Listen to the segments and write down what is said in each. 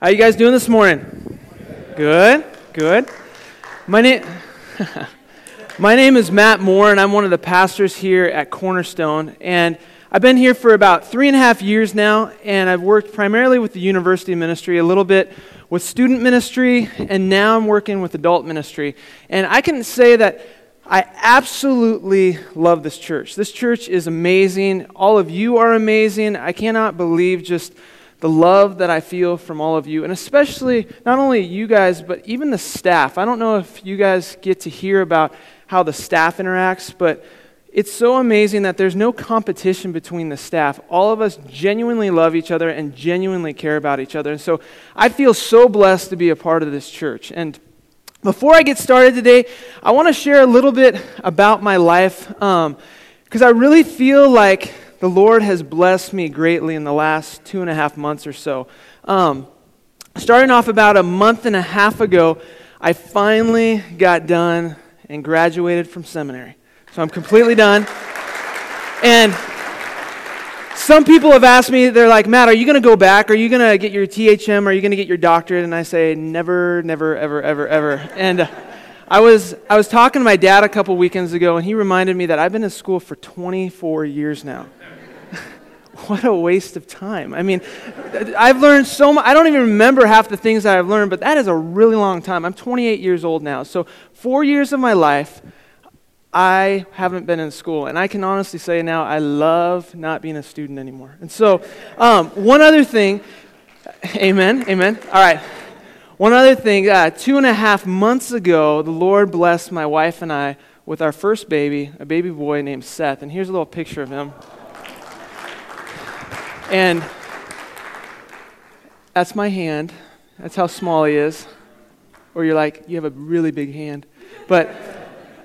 How you guys doing this morning? Good, good. My name, my name is Matt Moore, and I'm one of the pastors here at Cornerstone. And I've been here for about three and a half years now, and I've worked primarily with the university ministry, a little bit with student ministry, and now I'm working with adult ministry. And I can say that I absolutely love this church. This church is amazing. All of you are amazing. I cannot believe just the love that I feel from all of you, and especially not only you guys, but even the staff. I don't know if you guys get to hear about how the staff interacts, but it's so amazing that there's no competition between the staff. All of us genuinely love each other and genuinely care about each other. And so I feel so blessed to be a part of this church. And before I get started today, I want to share a little bit about my life because um, I really feel like the Lord has blessed me greatly in the last two and a half months or so. Um, starting off about a month and a half ago, I finally got done and graduated from seminary. So I'm completely done. And some people have asked me, they're like, Matt, are you going to go back? Are you going to get your THM? Are you going to get your doctorate? And I say, never, never, ever, ever, ever. And uh, I, was, I was talking to my dad a couple weekends ago, and he reminded me that I've been in school for 24 years now what a waste of time. I mean, I've learned so much. I don't even remember half the things that I've learned, but that is a really long time. I'm 28 years old now. So, four years of my life, I haven't been in school. And I can honestly say now, I love not being a student anymore. And so, um, one other thing, amen, amen. All right. One other thing, uh, two and a half months ago, the Lord blessed my wife and I with our first baby, a baby boy named Seth. And here's a little picture of him. And that's my hand. That's how small he is. Or you're like, you have a really big hand. But,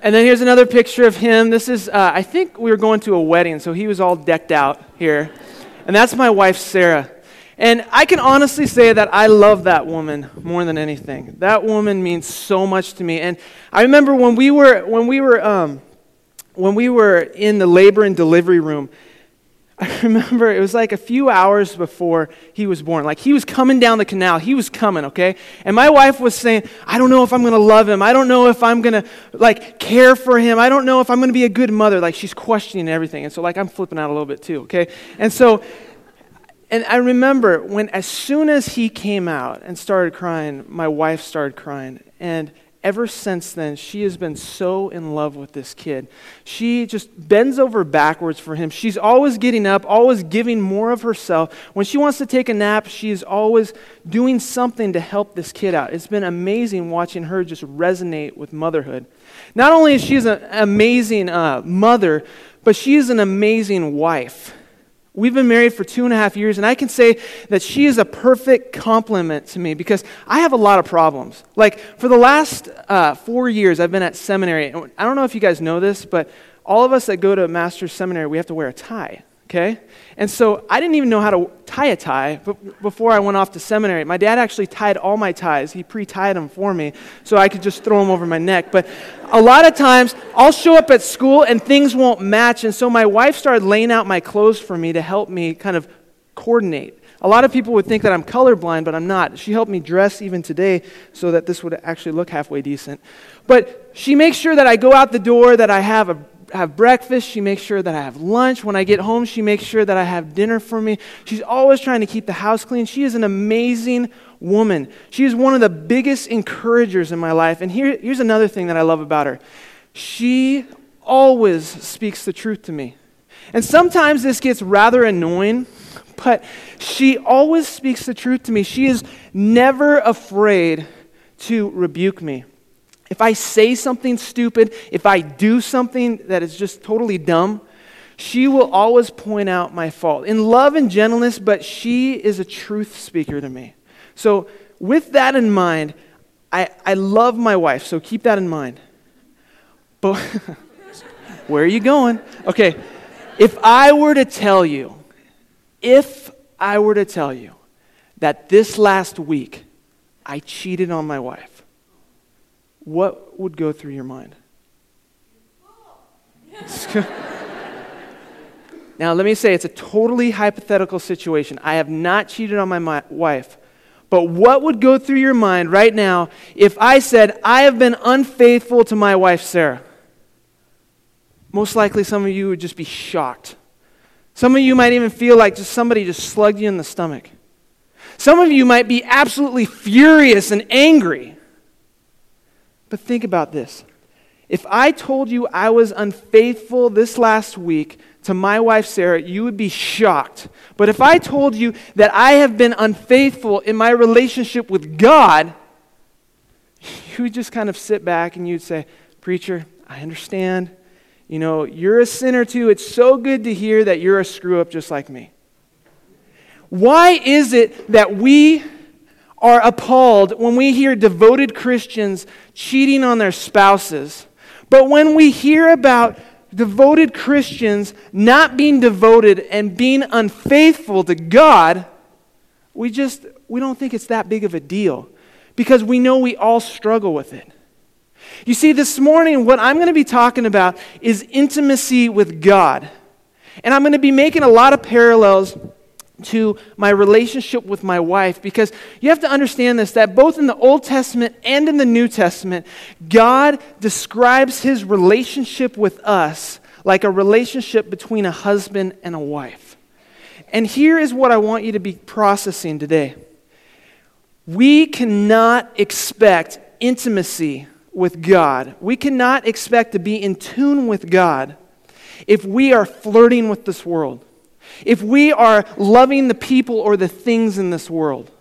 and then here's another picture of him. This is, uh, I think we were going to a wedding, so he was all decked out here. And that's my wife, Sarah. And I can honestly say that I love that woman more than anything. That woman means so much to me. And I remember when we were, when we were, um, when we were in the labor and delivery room, I remember it was like a few hours before he was born. Like he was coming down the canal. He was coming, okay? And my wife was saying, I don't know if I'm going to love him. I don't know if I'm going to like care for him. I don't know if I'm going to be a good mother. Like she's questioning everything. And so like I'm flipping out a little bit too, okay? And so and I remember when as soon as he came out and started crying, my wife started crying. And ever since then, she has been so in love with this kid. She just bends over backwards for him. She's always getting up, always giving more of herself. When she wants to take a nap, she's always doing something to help this kid out. It's been amazing watching her just resonate with motherhood. Not only is she an amazing uh, mother, but she is an amazing wife. We've been married for two and a half years, and I can say that she is a perfect complement to me because I have a lot of problems. Like, for the last uh, four years, I've been at seminary. I don't know if you guys know this, but all of us that go to master's seminary, we have to wear a tie okay? And so I didn't even know how to tie a tie before I went off to seminary. My dad actually tied all my ties. He pre tied them for me so I could just throw them over my neck. But a lot of times I'll show up at school and things won't match. And so my wife started laying out my clothes for me to help me kind of coordinate. A lot of people would think that I'm colorblind, but I'm not. She helped me dress even today so that this would actually look halfway decent. But she makes sure that I go out the door, that I have a have breakfast. She makes sure that I have lunch. When I get home, she makes sure that I have dinner for me. She's always trying to keep the house clean. She is an amazing woman. She is one of the biggest encouragers in my life. And here, here's another thing that I love about her she always speaks the truth to me. And sometimes this gets rather annoying, but she always speaks the truth to me. She is never afraid to rebuke me. If I say something stupid, if I do something that is just totally dumb, she will always point out my fault in love and gentleness, but she is a truth speaker to me. So, with that in mind, I, I love my wife, so keep that in mind. But where are you going? Okay, if I were to tell you, if I were to tell you that this last week I cheated on my wife, what would go through your mind? now, let me say it's a totally hypothetical situation. I have not cheated on my mi- wife, But what would go through your mind right now if I said, I have been unfaithful to my wife, Sarah? Most likely, some of you would just be shocked. Some of you might even feel like just somebody just slugged you in the stomach. Some of you might be absolutely furious and angry. But think about this. If I told you I was unfaithful this last week to my wife Sarah, you would be shocked. But if I told you that I have been unfaithful in my relationship with God, you would just kind of sit back and you'd say, Preacher, I understand. You know, you're a sinner too. It's so good to hear that you're a screw up just like me. Why is it that we are appalled when we hear devoted Christians cheating on their spouses? But when we hear about devoted Christians not being devoted and being unfaithful to God, we just we don't think it's that big of a deal because we know we all struggle with it. You see, this morning, what I'm going to be talking about is intimacy with God. And I'm going to be making a lot of parallels to my relationship with my wife because you have to understand this that both in the Old Testament and in the New Testament, God describes his relationship with us like a relationship between a husband and a wife. And here is what I want you to be processing today. We cannot expect intimacy with God. We cannot expect to be in tune with God if we are flirting with this world if we are loving the people or the things in this world.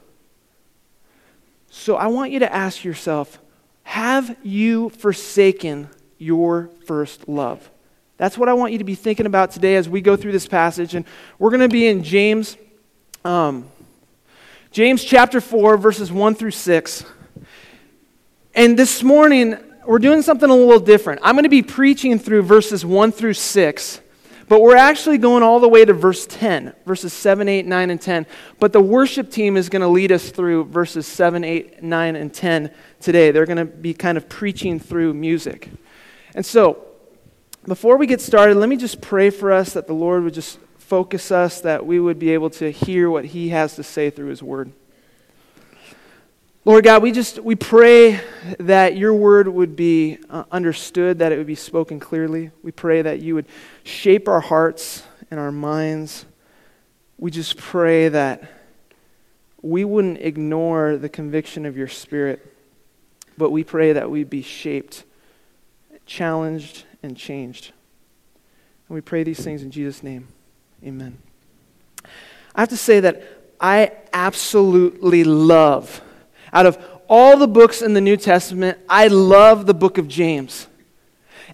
So I want you to ask yourself have you forsaken your first love? That's what I want you to be thinking about today as we go through this passage. And we're going to be in James, um, James chapter 4, verses 1 through 6. And this morning, we're doing something a little different. I'm going to be preaching through verses 1 through 6. But we're actually going all the way to verse 10, verses 7, 8, 9, and 10. But the worship team is going to lead us through verses 7, 8, 9, and 10 today. They're going to be kind of preaching through music. And so, before we get started, let me just pray for us that the Lord would just focus us, that we would be able to hear what He has to say through His Word. Lord God, we just we pray that your word would be uh, understood, that it would be spoken clearly. We pray that you would shape our hearts and our minds. We just pray that we wouldn't ignore the conviction of your spirit, but we pray that we'd be shaped, challenged, and changed. And we pray these things in Jesus' name. Amen. I have to say that I absolutely love out of all the books in the New Testament, I love the book of James.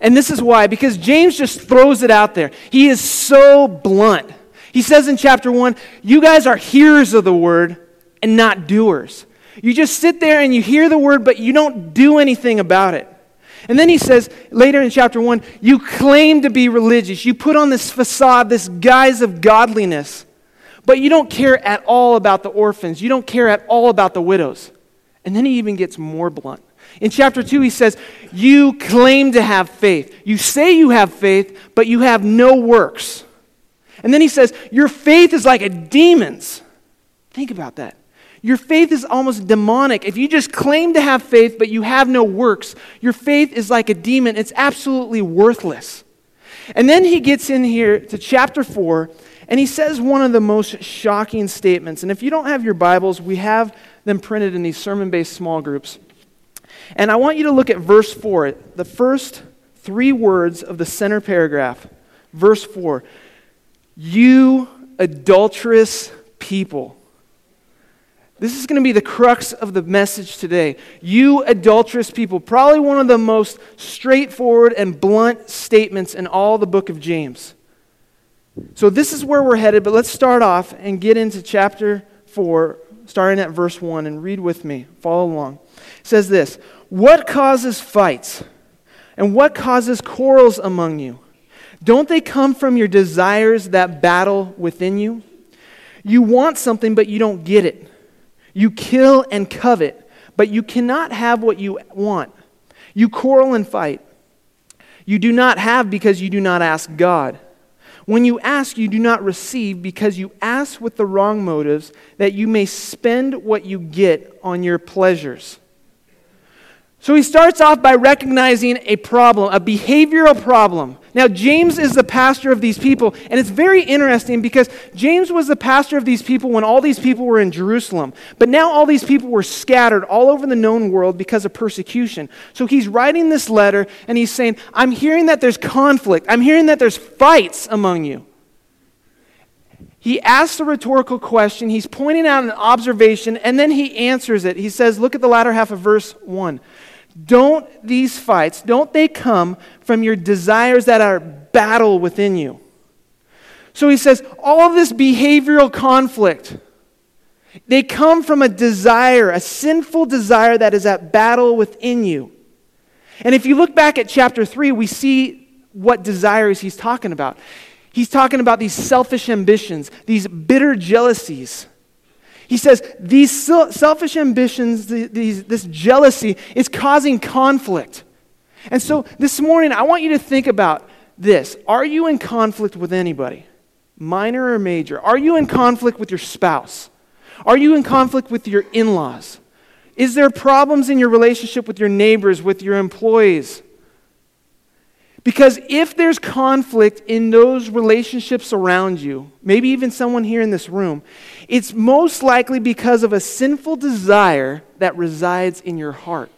And this is why, because James just throws it out there. He is so blunt. He says in chapter 1, You guys are hearers of the word and not doers. You just sit there and you hear the word, but you don't do anything about it. And then he says later in chapter 1, You claim to be religious. You put on this facade, this guise of godliness, but you don't care at all about the orphans. You don't care at all about the widows. And then he even gets more blunt. In chapter 2, he says, You claim to have faith. You say you have faith, but you have no works. And then he says, Your faith is like a demon's. Think about that. Your faith is almost demonic. If you just claim to have faith, but you have no works, your faith is like a demon. It's absolutely worthless. And then he gets in here to chapter 4, and he says one of the most shocking statements. And if you don't have your Bibles, we have them printed in these sermon based small groups. And I want you to look at verse 4, the first three words of the center paragraph. Verse 4 You adulterous people. This is going to be the crux of the message today. You adulterous people. Probably one of the most straightforward and blunt statements in all the book of James. So, this is where we're headed, but let's start off and get into chapter 4, starting at verse 1, and read with me. Follow along. It says this What causes fights? And what causes quarrels among you? Don't they come from your desires that battle within you? You want something, but you don't get it. You kill and covet, but you cannot have what you want. You quarrel and fight. You do not have because you do not ask God. When you ask, you do not receive because you ask with the wrong motives, that you may spend what you get on your pleasures. So he starts off by recognizing a problem, a behavioral problem. Now, James is the pastor of these people, and it's very interesting because James was the pastor of these people when all these people were in Jerusalem. But now all these people were scattered all over the known world because of persecution. So he's writing this letter, and he's saying, I'm hearing that there's conflict, I'm hearing that there's fights among you. He asks a rhetorical question, he's pointing out an observation, and then he answers it. He says, Look at the latter half of verse 1. Don't these fights, don't they come from your desires that are battle within you? So he says, all of this behavioral conflict, they come from a desire, a sinful desire that is at battle within you. And if you look back at chapter 3, we see what desires he's talking about. He's talking about these selfish ambitions, these bitter jealousies he says these selfish ambitions, these, this jealousy, is causing conflict. And so this morning, I want you to think about this. Are you in conflict with anybody, minor or major? Are you in conflict with your spouse? Are you in conflict with your in laws? Is there problems in your relationship with your neighbors, with your employees? Because if there's conflict in those relationships around you, maybe even someone here in this room, it's most likely because of a sinful desire that resides in your heart.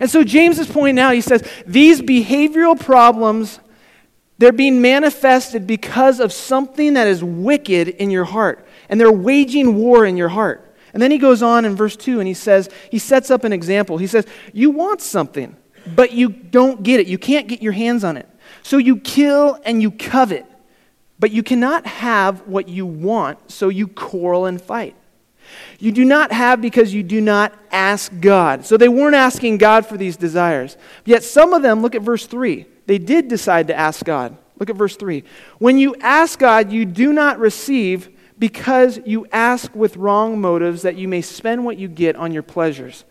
And so James is pointing out, he says, these behavioral problems, they're being manifested because of something that is wicked in your heart. And they're waging war in your heart. And then he goes on in verse 2 and he says, he sets up an example. He says, You want something but you don't get it. You can't get your hands on it. So you kill and you covet, but you cannot have what you want, so you quarrel and fight. You do not have because you do not ask God. So they weren't asking God for these desires. Yet some of them, look at verse 3, they did decide to ask God. Look at verse 3. When you ask God, you do not receive because you ask with wrong motives that you may spend what you get on your pleasures.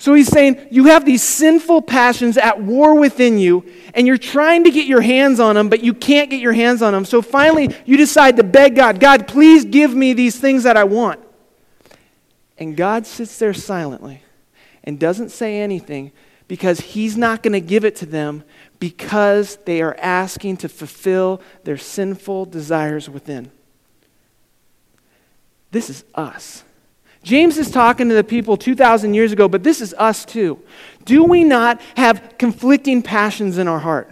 So he's saying you have these sinful passions at war within you, and you're trying to get your hands on them, but you can't get your hands on them. So finally, you decide to beg God, God, please give me these things that I want. And God sits there silently and doesn't say anything because he's not going to give it to them because they are asking to fulfill their sinful desires within. This is us. James is talking to the people 2,000 years ago, but this is us too. Do we not have conflicting passions in our heart?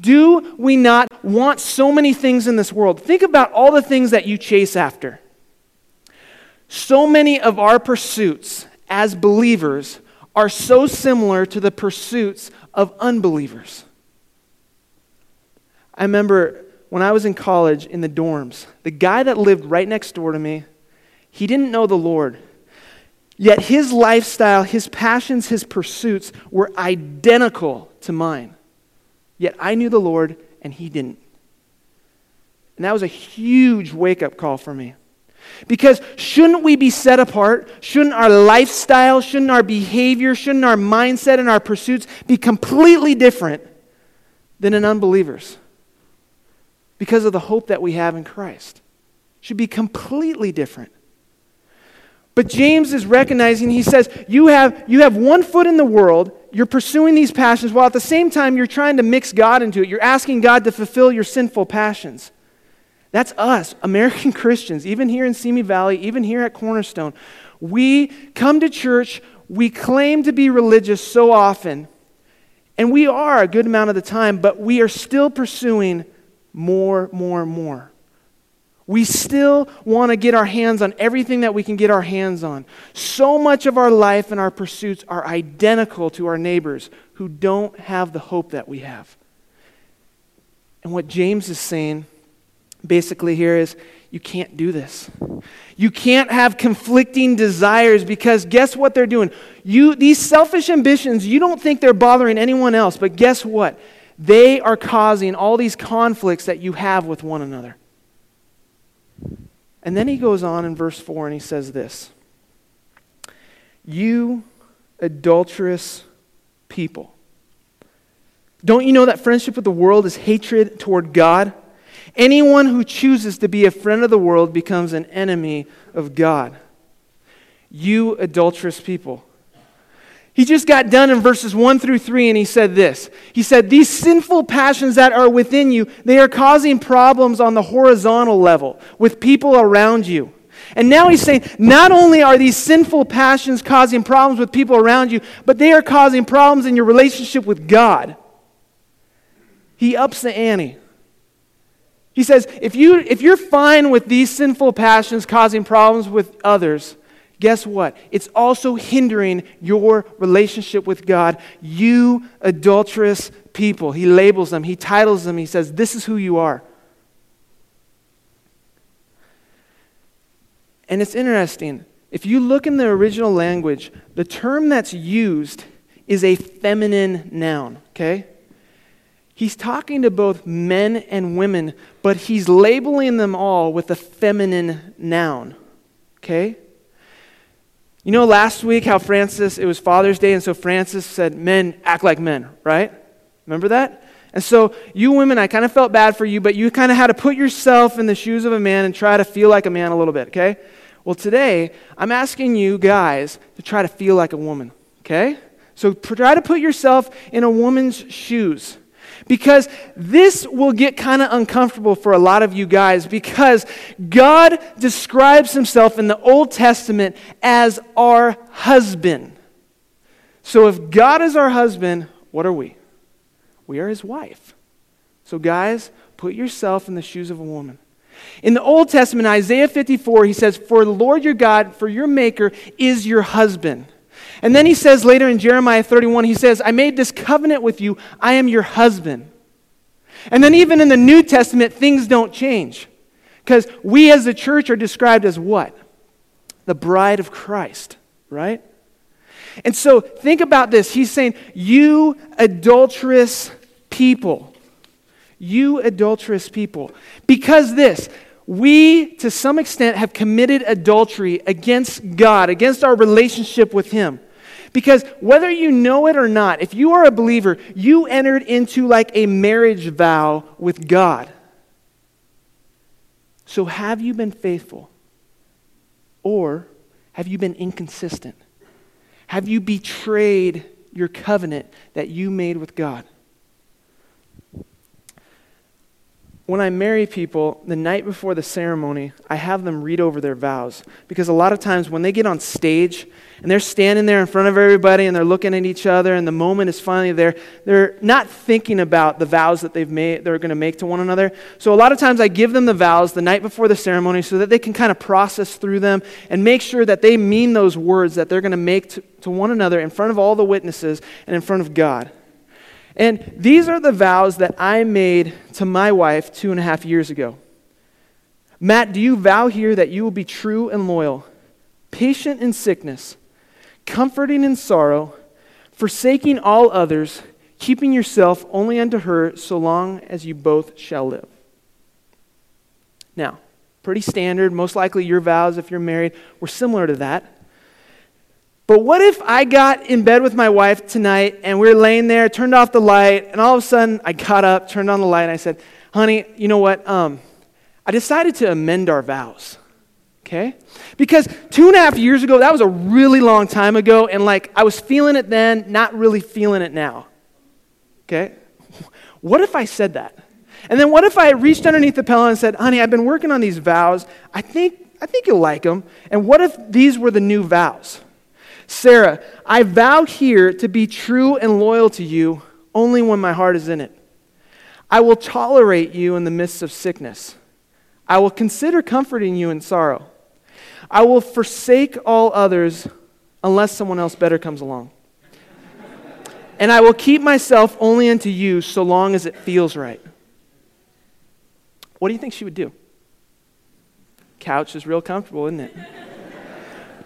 Do we not want so many things in this world? Think about all the things that you chase after. So many of our pursuits as believers are so similar to the pursuits of unbelievers. I remember when I was in college in the dorms, the guy that lived right next door to me, he didn't know the Lord. Yet his lifestyle, his passions, his pursuits were identical to mine. Yet I knew the Lord and he didn't. And that was a huge wake up call for me. Because shouldn't we be set apart? Shouldn't our lifestyle, shouldn't our behavior, shouldn't our mindset and our pursuits be completely different than an unbeliever's? Because of the hope that we have in Christ. Should be completely different. But James is recognizing, he says, you have, you have one foot in the world, you're pursuing these passions, while at the same time you're trying to mix God into it. You're asking God to fulfill your sinful passions. That's us, American Christians, even here in Simi Valley, even here at Cornerstone. We come to church, we claim to be religious so often, and we are a good amount of the time, but we are still pursuing more, more, more. We still want to get our hands on everything that we can get our hands on. So much of our life and our pursuits are identical to our neighbors who don't have the hope that we have. And what James is saying basically here is you can't do this. You can't have conflicting desires because guess what they're doing? You these selfish ambitions, you don't think they're bothering anyone else, but guess what? They are causing all these conflicts that you have with one another. And then he goes on in verse 4 and he says this You adulterous people. Don't you know that friendship with the world is hatred toward God? Anyone who chooses to be a friend of the world becomes an enemy of God. You adulterous people. He just got done in verses 1 through 3 and he said this. He said, These sinful passions that are within you, they are causing problems on the horizontal level with people around you. And now he's saying, not only are these sinful passions causing problems with people around you, but they are causing problems in your relationship with God. He ups the ante. He says, if, you, if you're fine with these sinful passions causing problems with others, guess what? It's also hindering your relationship with God. You adulterous people. He labels them, he titles them, he says, This is who you are. And it's interesting. If you look in the original language, the term that's used is a feminine noun, okay? He's talking to both men and women, but he's labeling them all with a feminine noun, okay? You know, last week how Francis, it was Father's Day, and so Francis said, Men act like men, right? Remember that? And so, you women, I kind of felt bad for you, but you kind of had to put yourself in the shoes of a man and try to feel like a man a little bit, okay? Well, today, I'm asking you guys to try to feel like a woman, okay? So, try to put yourself in a woman's shoes. Because this will get kind of uncomfortable for a lot of you guys because God describes himself in the Old Testament as our husband. So if God is our husband, what are we? We are his wife. So, guys, put yourself in the shoes of a woman. In the Old Testament, Isaiah 54, he says, For the Lord your God, for your Maker, is your husband. And then he says later in Jeremiah 31, he says, I made this covenant with you. I am your husband. And then even in the New Testament, things don't change. Because we as the church are described as what? The bride of Christ, right? And so think about this. He's saying, You adulterous people. You adulterous people. Because this, we, to some extent, have committed adultery against God, against our relationship with Him. Because whether you know it or not, if you are a believer, you entered into like a marriage vow with God. So have you been faithful? Or have you been inconsistent? Have you betrayed your covenant that you made with God? When I marry people, the night before the ceremony, I have them read over their vows. Because a lot of times when they get on stage and they're standing there in front of everybody and they're looking at each other and the moment is finally there, they're not thinking about the vows that they've made, they're going to make to one another. So a lot of times I give them the vows the night before the ceremony so that they can kind of process through them and make sure that they mean those words that they're going to make to, to one another in front of all the witnesses and in front of God. And these are the vows that I made to my wife two and a half years ago. Matt, do you vow here that you will be true and loyal, patient in sickness, comforting in sorrow, forsaking all others, keeping yourself only unto her so long as you both shall live? Now, pretty standard. Most likely your vows, if you're married, were similar to that. But what if I got in bed with my wife tonight and we are laying there, turned off the light, and all of a sudden I got up, turned on the light, and I said, honey, you know what? Um, I decided to amend our vows. Okay? Because two and a half years ago, that was a really long time ago, and like I was feeling it then, not really feeling it now. Okay? What if I said that? And then what if I reached underneath the pillow and said, honey, I've been working on these vows. I think, I think you'll like them. And what if these were the new vows? Sarah, I vow here to be true and loyal to you only when my heart is in it. I will tolerate you in the midst of sickness. I will consider comforting you in sorrow. I will forsake all others unless someone else better comes along. and I will keep myself only unto you so long as it feels right. What do you think she would do? Couch is real comfortable, isn't it?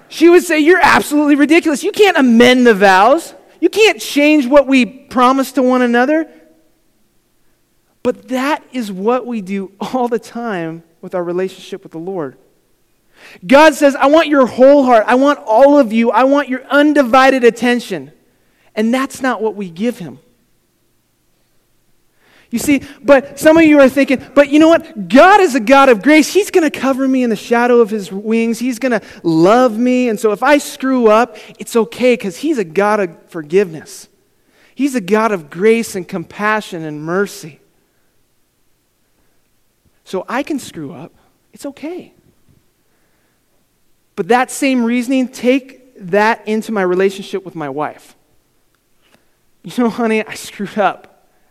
She would say, You're absolutely ridiculous. You can't amend the vows, you can't change what we promise to one another. But that is what we do all the time with our relationship with the Lord. God says, I want your whole heart. I want all of you. I want your undivided attention. And that's not what we give him. You see, but some of you are thinking, but you know what? God is a God of grace. He's going to cover me in the shadow of his wings. He's going to love me. And so if I screw up, it's okay because he's a God of forgiveness. He's a God of grace and compassion and mercy. So I can screw up. It's okay. But that same reasoning, take that into my relationship with my wife. You know, honey, I screwed up.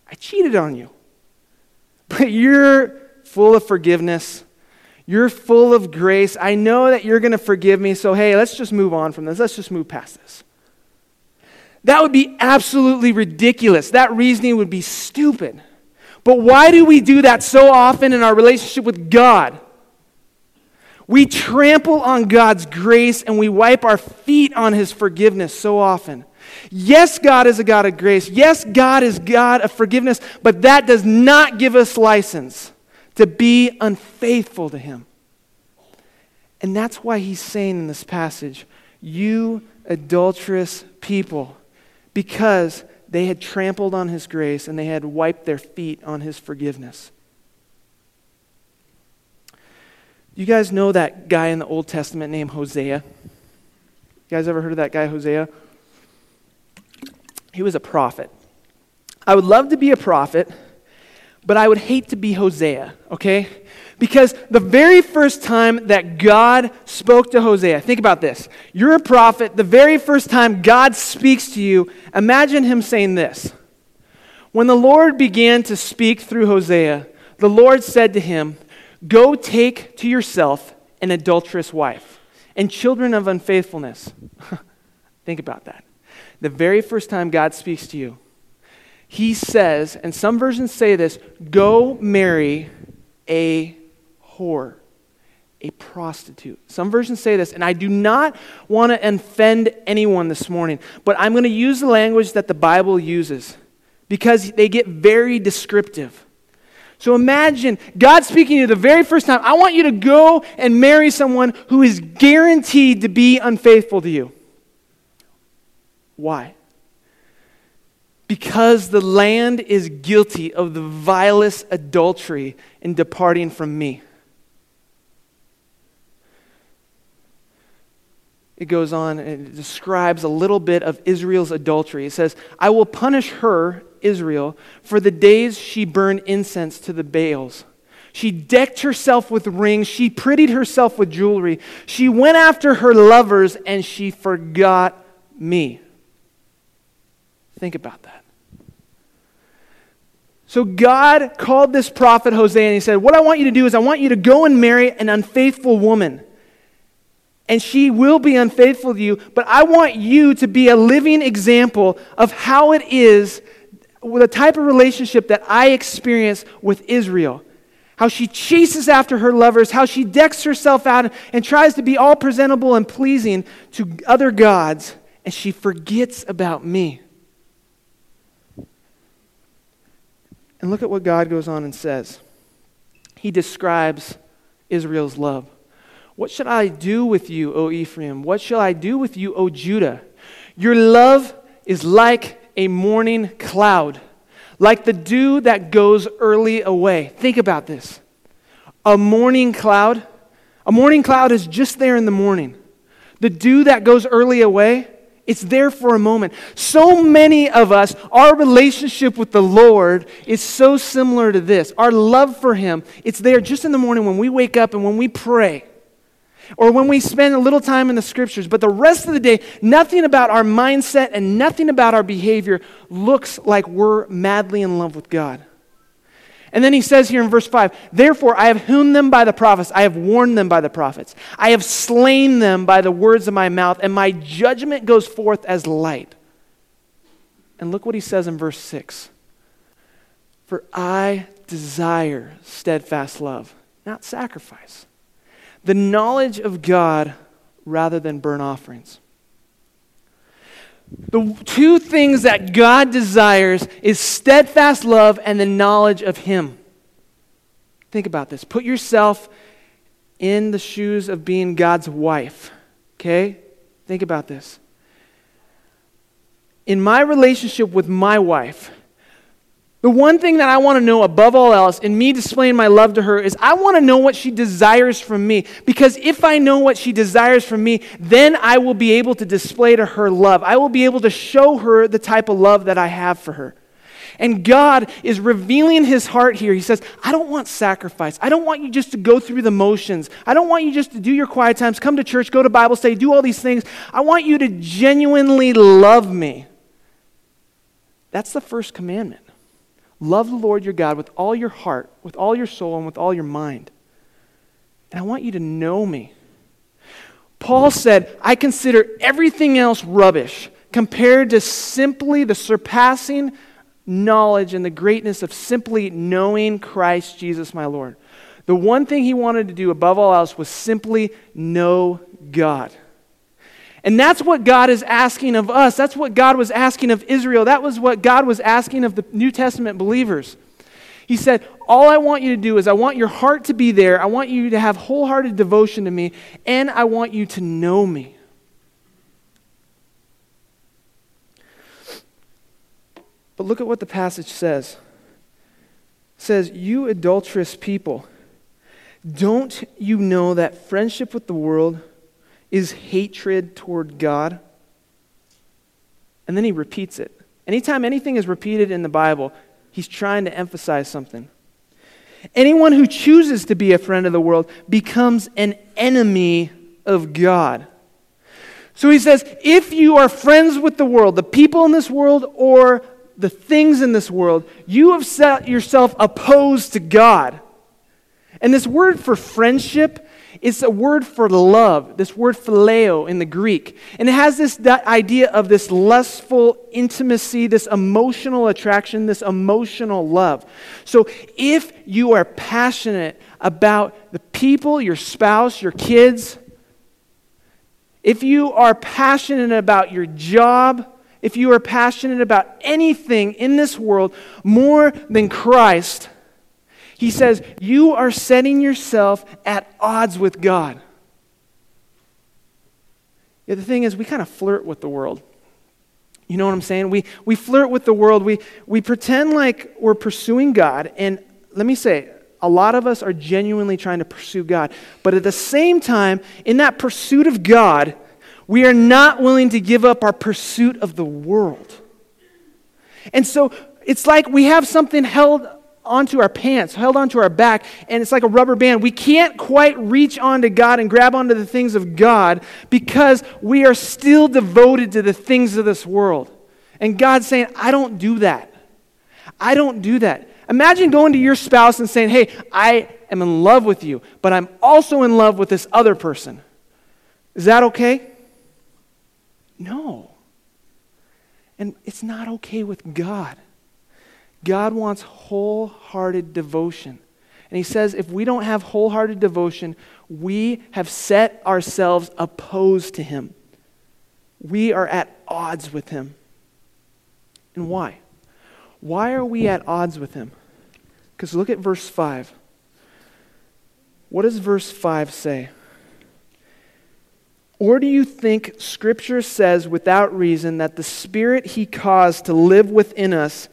I cheated on you. But you're full of forgiveness. You're full of grace. I know that you're going to forgive me. So, hey, let's just move on from this. Let's just move past this. That would be absolutely ridiculous. That reasoning would be stupid. But why do we do that so often in our relationship with God? We trample on God's grace and we wipe our feet on His forgiveness so often. Yes, God is a God of grace. Yes, God is God of forgiveness, but that does not give us license to be unfaithful to Him. And that's why He's saying in this passage, You adulterous people, because they had trampled on His grace and they had wiped their feet on His forgiveness. You guys know that guy in the Old Testament named Hosea? You guys ever heard of that guy, Hosea? He was a prophet. I would love to be a prophet, but I would hate to be Hosea, okay? Because the very first time that God spoke to Hosea, think about this. You're a prophet. The very first time God speaks to you, imagine him saying this. When the Lord began to speak through Hosea, the Lord said to him, Go take to yourself an adulterous wife and children of unfaithfulness. think about that the very first time God speaks to you, he says, and some versions say this go marry a whore, a prostitute. Some versions say this, and I do not want to offend anyone this morning, but I'm going to use the language that the Bible uses because they get very descriptive. So imagine God speaking to you the very first time. I want you to go and marry someone who is guaranteed to be unfaithful to you. Why? Because the land is guilty of the vilest adultery in departing from me. It goes on and it describes a little bit of Israel's adultery. It says, I will punish her, Israel, for the days she burned incense to the Baals. She decked herself with rings. She prettied herself with jewelry. She went after her lovers and she forgot me. Think about that. So God called this prophet Hosea and he said, What I want you to do is I want you to go and marry an unfaithful woman. And she will be unfaithful to you, but I want you to be a living example of how it is, with the type of relationship that I experience with Israel. How she chases after her lovers, how she decks herself out and tries to be all presentable and pleasing to other gods, and she forgets about me. And look at what God goes on and says. He describes Israel's love. What shall I do with you, O Ephraim? What shall I do with you, O Judah? Your love is like a morning cloud, like the dew that goes early away. Think about this. A morning cloud, a morning cloud is just there in the morning. The dew that goes early away, it's there for a moment. So many of us, our relationship with the Lord is so similar to this. Our love for Him, it's there just in the morning when we wake up and when we pray, or when we spend a little time in the scriptures. But the rest of the day, nothing about our mindset and nothing about our behavior looks like we're madly in love with God. And then he says here in verse 5 Therefore, I have hewn them by the prophets, I have warned them by the prophets, I have slain them by the words of my mouth, and my judgment goes forth as light. And look what he says in verse 6 For I desire steadfast love, not sacrifice, the knowledge of God rather than burnt offerings. The two things that God desires is steadfast love and the knowledge of Him. Think about this. Put yourself in the shoes of being God's wife. Okay? Think about this. In my relationship with my wife, The one thing that I want to know above all else in me displaying my love to her is I want to know what she desires from me. Because if I know what she desires from me, then I will be able to display to her love. I will be able to show her the type of love that I have for her. And God is revealing his heart here. He says, I don't want sacrifice. I don't want you just to go through the motions. I don't want you just to do your quiet times, come to church, go to Bible study, do all these things. I want you to genuinely love me. That's the first commandment. Love the Lord your God with all your heart, with all your soul, and with all your mind. And I want you to know me. Paul said, I consider everything else rubbish compared to simply the surpassing knowledge and the greatness of simply knowing Christ Jesus my Lord. The one thing he wanted to do above all else was simply know God. And that's what God is asking of us. That's what God was asking of Israel. That was what God was asking of the New Testament believers. He said, All I want you to do is I want your heart to be there. I want you to have wholehearted devotion to me, and I want you to know me. But look at what the passage says. It says, You adulterous people, don't you know that friendship with the world is hatred toward God? And then he repeats it. Anytime anything is repeated in the Bible, he's trying to emphasize something. Anyone who chooses to be a friend of the world becomes an enemy of God. So he says, if you are friends with the world, the people in this world, or the things in this world, you have set yourself opposed to God. And this word for friendship is a word for love, this word phileo in the Greek. And it has this idea of this lustful intimacy, this emotional attraction, this emotional love. So if you are passionate about the people, your spouse, your kids, if you are passionate about your job, if you are passionate about anything in this world more than Christ, he says, you are setting yourself at odds with God. Yeah, the thing is, we kind of flirt with the world. You know what I'm saying? We, we flirt with the world. We, we pretend like we're pursuing God. And let me say, a lot of us are genuinely trying to pursue God. But at the same time, in that pursuit of God, we are not willing to give up our pursuit of the world. And so it's like we have something held onto our pants, held onto our back, and it's like a rubber band. We can't quite reach onto God and grab onto the things of God because we are still devoted to the things of this world. And God's saying, I don't do that. I don't do that. Imagine going to your spouse and saying, Hey, I am in love with you, but I'm also in love with this other person. Is that okay? No. And it's not okay with God. God wants wholehearted devotion. And he says if we don't have wholehearted devotion, we have set ourselves opposed to him. We are at odds with him. And why? Why are we at odds with him? Because look at verse 5. What does verse 5 say? Or do you think Scripture says without reason that the Spirit He caused to live within us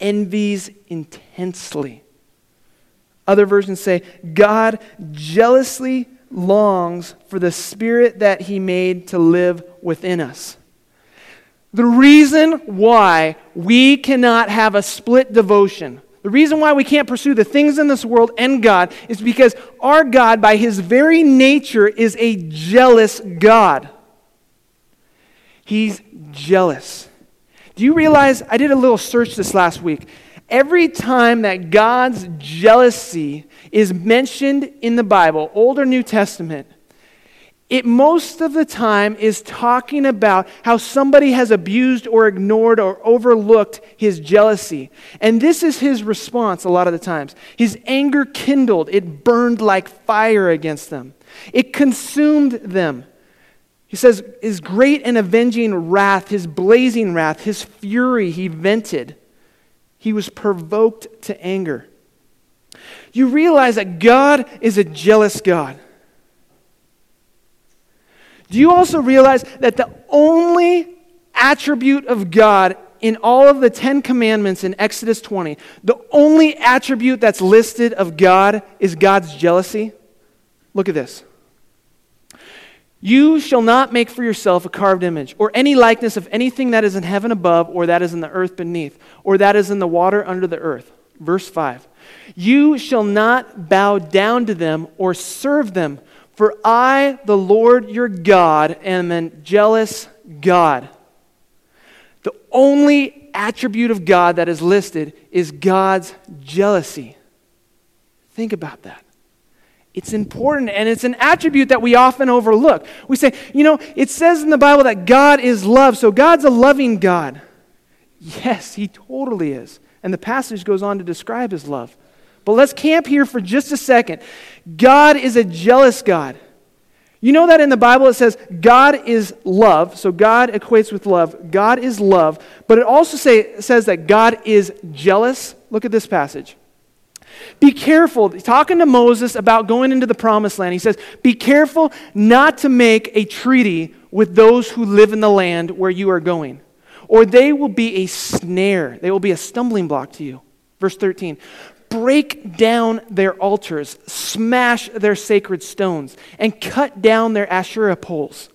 envies intensely? Other versions say, God jealously longs for the Spirit that He made to live within us. The reason why we cannot have a split devotion the reason why we can't pursue the things in this world and God is because our God, by his very nature, is a jealous God. He's jealous. Do you realize? I did a little search this last week. Every time that God's jealousy is mentioned in the Bible, Old or New Testament, it most of the time is talking about how somebody has abused or ignored or overlooked his jealousy. And this is his response a lot of the times. His anger kindled, it burned like fire against them, it consumed them. He says, his great and avenging wrath, his blazing wrath, his fury he vented. He was provoked to anger. You realize that God is a jealous God. Do you also realize that the only attribute of God in all of the Ten Commandments in Exodus 20, the only attribute that's listed of God is God's jealousy? Look at this. You shall not make for yourself a carved image, or any likeness of anything that is in heaven above, or that is in the earth beneath, or that is in the water under the earth. Verse 5. You shall not bow down to them or serve them, for I, the Lord your God, am a jealous God. The only attribute of God that is listed is God's jealousy. Think about that. It's important and it's an attribute that we often overlook. We say, you know, it says in the Bible that God is love, so God's a loving God. Yes, He totally is. And the passage goes on to describe His love. But let's camp here for just a second. God is a jealous God. You know that in the Bible it says God is love, so God equates with love. God is love, but it also say, says that God is jealous. Look at this passage. Be careful, talking to Moses about going into the promised land, he says, Be careful not to make a treaty with those who live in the land where you are going, or they will be a snare. They will be a stumbling block to you. Verse 13 Break down their altars, smash their sacred stones, and cut down their Asherah poles.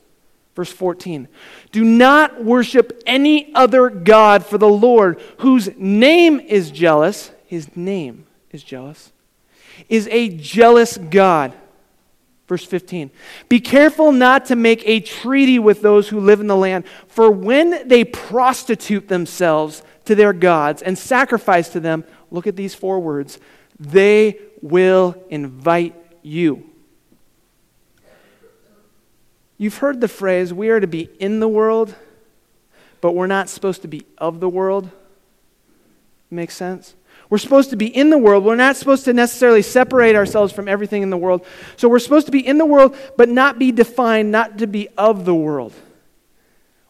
Verse 14 Do not worship any other God, for the Lord, whose name is jealous, his name is jealous, is a jealous God. Verse 15 Be careful not to make a treaty with those who live in the land, for when they prostitute themselves to their gods and sacrifice to them, look at these four words they will invite you. You've heard the phrase, we are to be in the world, but we're not supposed to be of the world. Makes sense? We're supposed to be in the world. We're not supposed to necessarily separate ourselves from everything in the world. So we're supposed to be in the world, but not be defined, not to be of the world.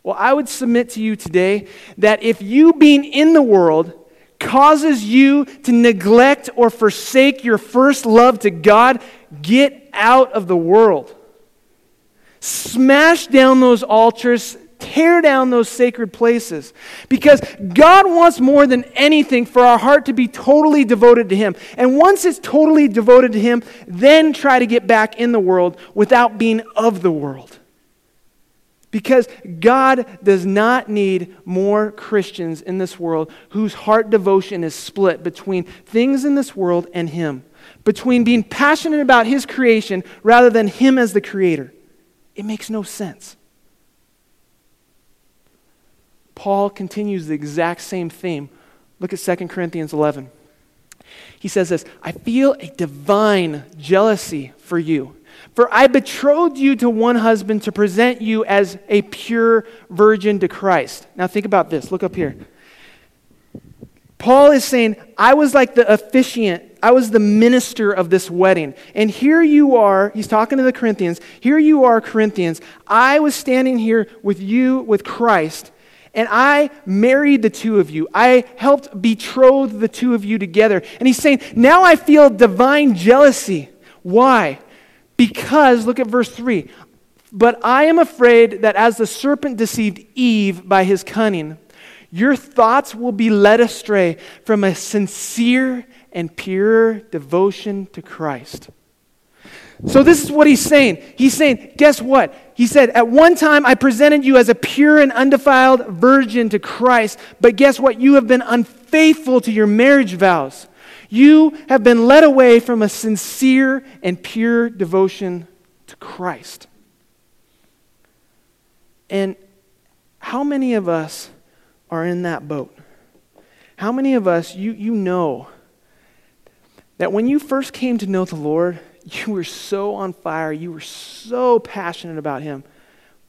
Well, I would submit to you today that if you being in the world causes you to neglect or forsake your first love to God, get out of the world. Smash down those altars, tear down those sacred places. Because God wants more than anything for our heart to be totally devoted to Him. And once it's totally devoted to Him, then try to get back in the world without being of the world. Because God does not need more Christians in this world whose heart devotion is split between things in this world and Him, between being passionate about His creation rather than Him as the Creator. It makes no sense. Paul continues the exact same theme. Look at 2 Corinthians 11. He says this I feel a divine jealousy for you. For I betrothed you to one husband to present you as a pure virgin to Christ. Now think about this. Look up here. Paul is saying, I was like the officiant, I was the minister of this wedding. And here you are, he's talking to the Corinthians. Here you are, Corinthians. I was standing here with you, with Christ, and I married the two of you. I helped betroth the two of you together. And he's saying, Now I feel divine jealousy. Why? Because, look at verse 3. But I am afraid that as the serpent deceived Eve by his cunning, your thoughts will be led astray from a sincere and pure devotion to Christ. So, this is what he's saying. He's saying, guess what? He said, At one time I presented you as a pure and undefiled virgin to Christ, but guess what? You have been unfaithful to your marriage vows. You have been led away from a sincere and pure devotion to Christ. And how many of us are in that boat? How many of us, you, you know that when you first came to know the Lord, you were so on fire, you were so passionate about Him.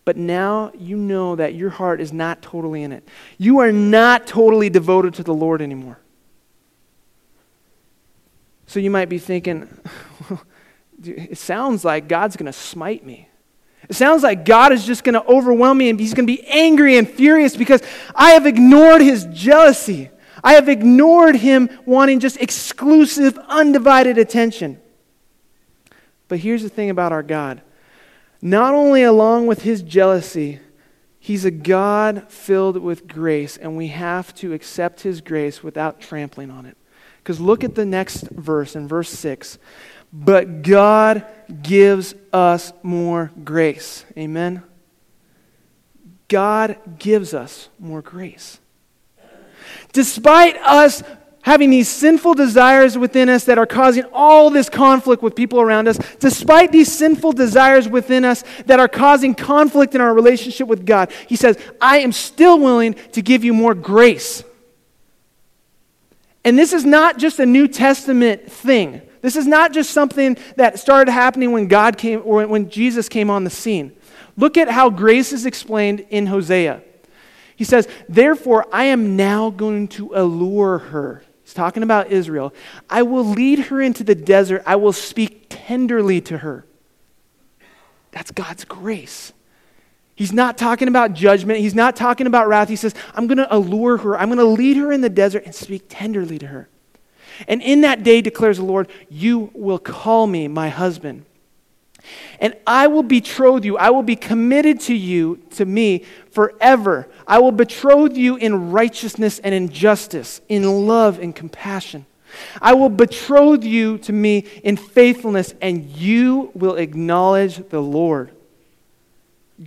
But now you know that your heart is not totally in it. You are not totally devoted to the Lord anymore. So you might be thinking, it sounds like God's going to smite me. It sounds like God is just going to overwhelm me and He's going to be angry and furious because I have ignored His jealousy. I have ignored Him wanting just exclusive, undivided attention. But here's the thing about our God not only along with his jealousy He's a God filled with grace, and we have to accept His grace without trampling on it. Because look at the next verse in verse 6. But God gives us more grace. Amen? God gives us more grace. Despite us having these sinful desires within us that are causing all this conflict with people around us, despite these sinful desires within us that are causing conflict in our relationship with God, He says, I am still willing to give you more grace. And this is not just a New Testament thing. This is not just something that started happening when God came or when Jesus came on the scene. Look at how grace is explained in Hosea. He says, Therefore, I am now going to allure her. Talking about Israel. I will lead her into the desert. I will speak tenderly to her. That's God's grace. He's not talking about judgment. He's not talking about wrath. He says, I'm going to allure her. I'm going to lead her in the desert and speak tenderly to her. And in that day, declares the Lord, you will call me my husband. And I will betroth you. I will be committed to you, to me, forever. I will betroth you in righteousness and in justice, in love and compassion. I will betroth you to me in faithfulness, and you will acknowledge the Lord.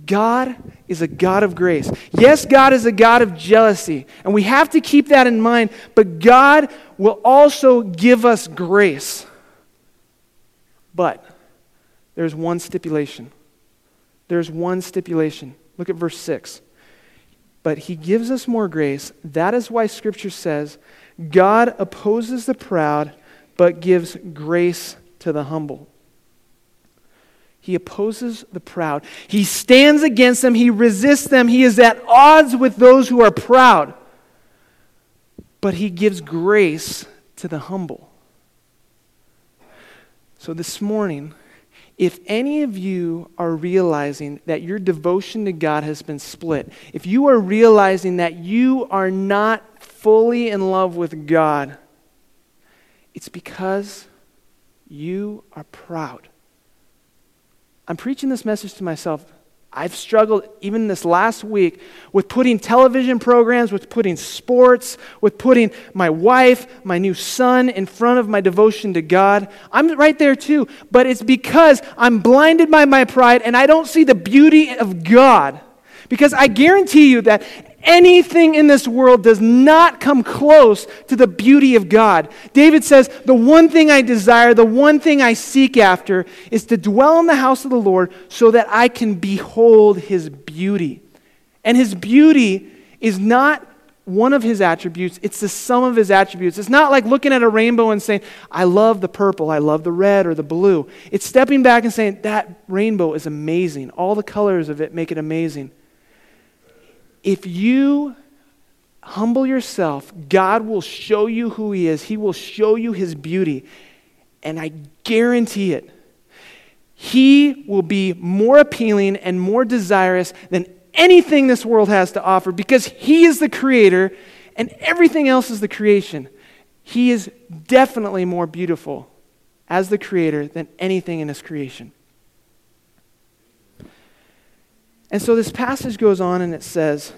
God is a God of grace. Yes, God is a God of jealousy, and we have to keep that in mind, but God will also give us grace. But there's one stipulation. There's one stipulation. Look at verse 6. But he gives us more grace. That is why Scripture says, God opposes the proud, but gives grace to the humble. He opposes the proud. He stands against them. He resists them. He is at odds with those who are proud. But he gives grace to the humble. So this morning, if any of you are realizing that your devotion to God has been split, if you are realizing that you are not fully in love with God, it's because you are proud. I'm preaching this message to myself. I've struggled even this last week with putting television programs, with putting sports, with putting my wife, my new son in front of my devotion to God. I'm right there too, but it's because I'm blinded by my pride and I don't see the beauty of God. Because I guarantee you that anything in this world does not come close to the beauty of God. David says, The one thing I desire, the one thing I seek after, is to dwell in the house of the Lord so that I can behold his beauty. And his beauty is not one of his attributes, it's the sum of his attributes. It's not like looking at a rainbow and saying, I love the purple, I love the red or the blue. It's stepping back and saying, That rainbow is amazing. All the colors of it make it amazing if you humble yourself, God will show you who He is. He will show you His beauty. And I guarantee it, He will be more appealing and more desirous than anything this world has to offer because He is the creator and everything else is the creation. He is definitely more beautiful as the creator than anything in His creation. And so this passage goes on and it says,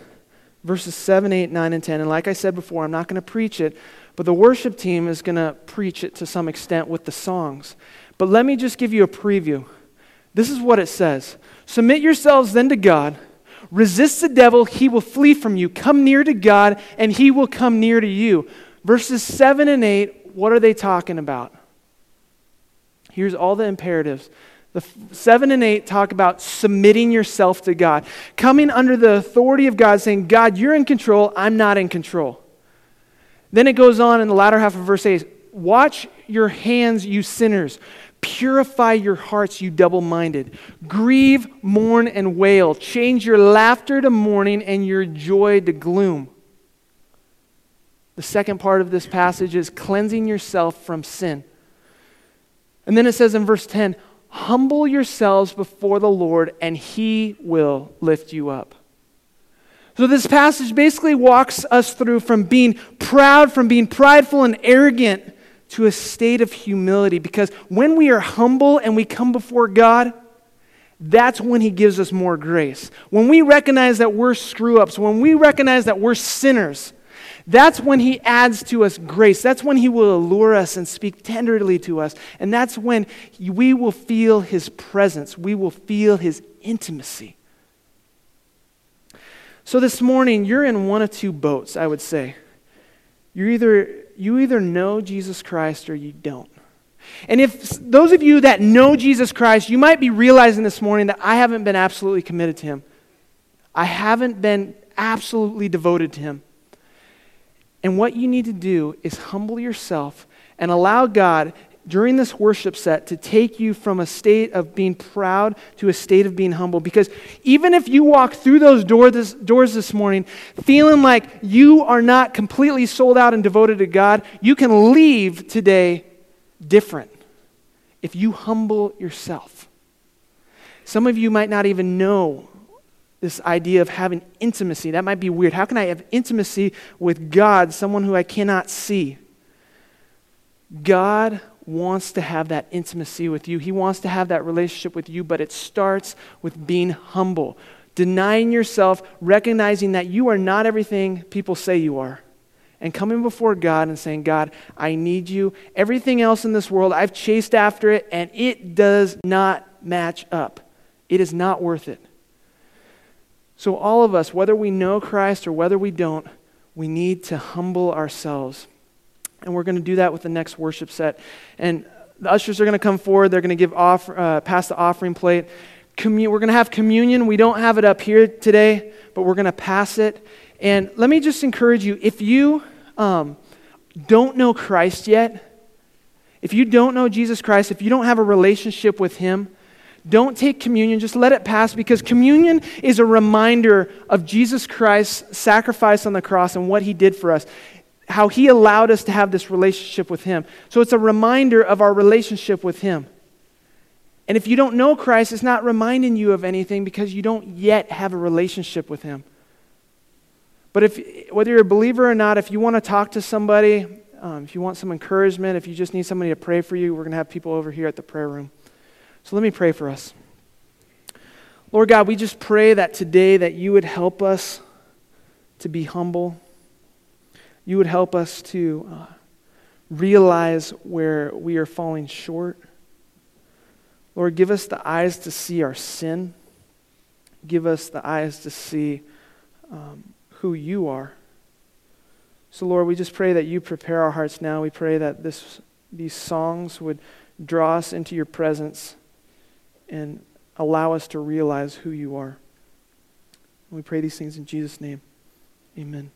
verses 7, 8, 9, and 10. And like I said before, I'm not going to preach it, but the worship team is going to preach it to some extent with the songs. But let me just give you a preview. This is what it says Submit yourselves then to God. Resist the devil, he will flee from you. Come near to God, and he will come near to you. Verses 7 and 8, what are they talking about? Here's all the imperatives the seven and eight talk about submitting yourself to God, coming under the authority of God, saying, God, you're in control, I'm not in control. Then it goes on in the latter half of verse 8 Watch your hands, you sinners. Purify your hearts, you double minded. Grieve, mourn, and wail. Change your laughter to mourning and your joy to gloom. The second part of this passage is cleansing yourself from sin. And then it says in verse 10 Humble yourselves before the Lord, and he will lift you up. So, this passage basically walks us through from being proud, from being prideful and arrogant, to a state of humility. Because when we are humble and we come before God, that's when He gives us more grace. When we recognize that we're screw ups, when we recognize that we're sinners, that's when He adds to us grace. That's when He will allure us and speak tenderly to us. And that's when we will feel His presence. We will feel His intimacy. So this morning, you're in one of two boats, I would say. You're either, you either know Jesus Christ or you don't. And if those of you that know Jesus Christ, you might be realizing this morning that I haven't been absolutely committed to Him. I haven't been absolutely devoted to Him. And what you need to do is humble yourself and allow God during this worship set to take you from a state of being proud to a state of being humble. Because even if you walk through those door this, doors this morning feeling like you are not completely sold out and devoted to God, you can leave today different if you humble yourself. Some of you might not even know this idea of having intimacy. That might be weird. How can I have intimacy with God, someone who I cannot see? God wants to have that intimacy with you. He wants to have that relationship with you, but it starts with being humble, denying yourself, recognizing that you are not everything people say you are, and coming before God and saying, God, I need you. Everything else in this world, I've chased after it, and it does not match up. It is not worth it. So, all of us, whether we know Christ or whether we don't, we need to humble ourselves. And we're going to do that with the next worship set. And the ushers are going to come forward. They're going to give off, uh, pass the offering plate. We're going to have communion. We don't have it up here today, but we're going to pass it. And let me just encourage you if you um, don't know Christ yet, if you don't know Jesus Christ, if you don't have a relationship with Him, don't take communion, just let it pass because communion is a reminder of Jesus Christ's sacrifice on the cross and what he did for us, how he allowed us to have this relationship with him. So it's a reminder of our relationship with him. And if you don't know Christ, it's not reminding you of anything because you don't yet have a relationship with him. But if, whether you're a believer or not, if you want to talk to somebody, um, if you want some encouragement, if you just need somebody to pray for you, we're going to have people over here at the prayer room. So let me pray for us. Lord God, we just pray that today that you would help us to be humble. You would help us to uh, realize where we are falling short. Lord, give us the eyes to see our sin. Give us the eyes to see um, who you are. So, Lord, we just pray that you prepare our hearts now. We pray that this, these songs would draw us into your presence and allow us to realize who you are. We pray these things in Jesus' name. Amen.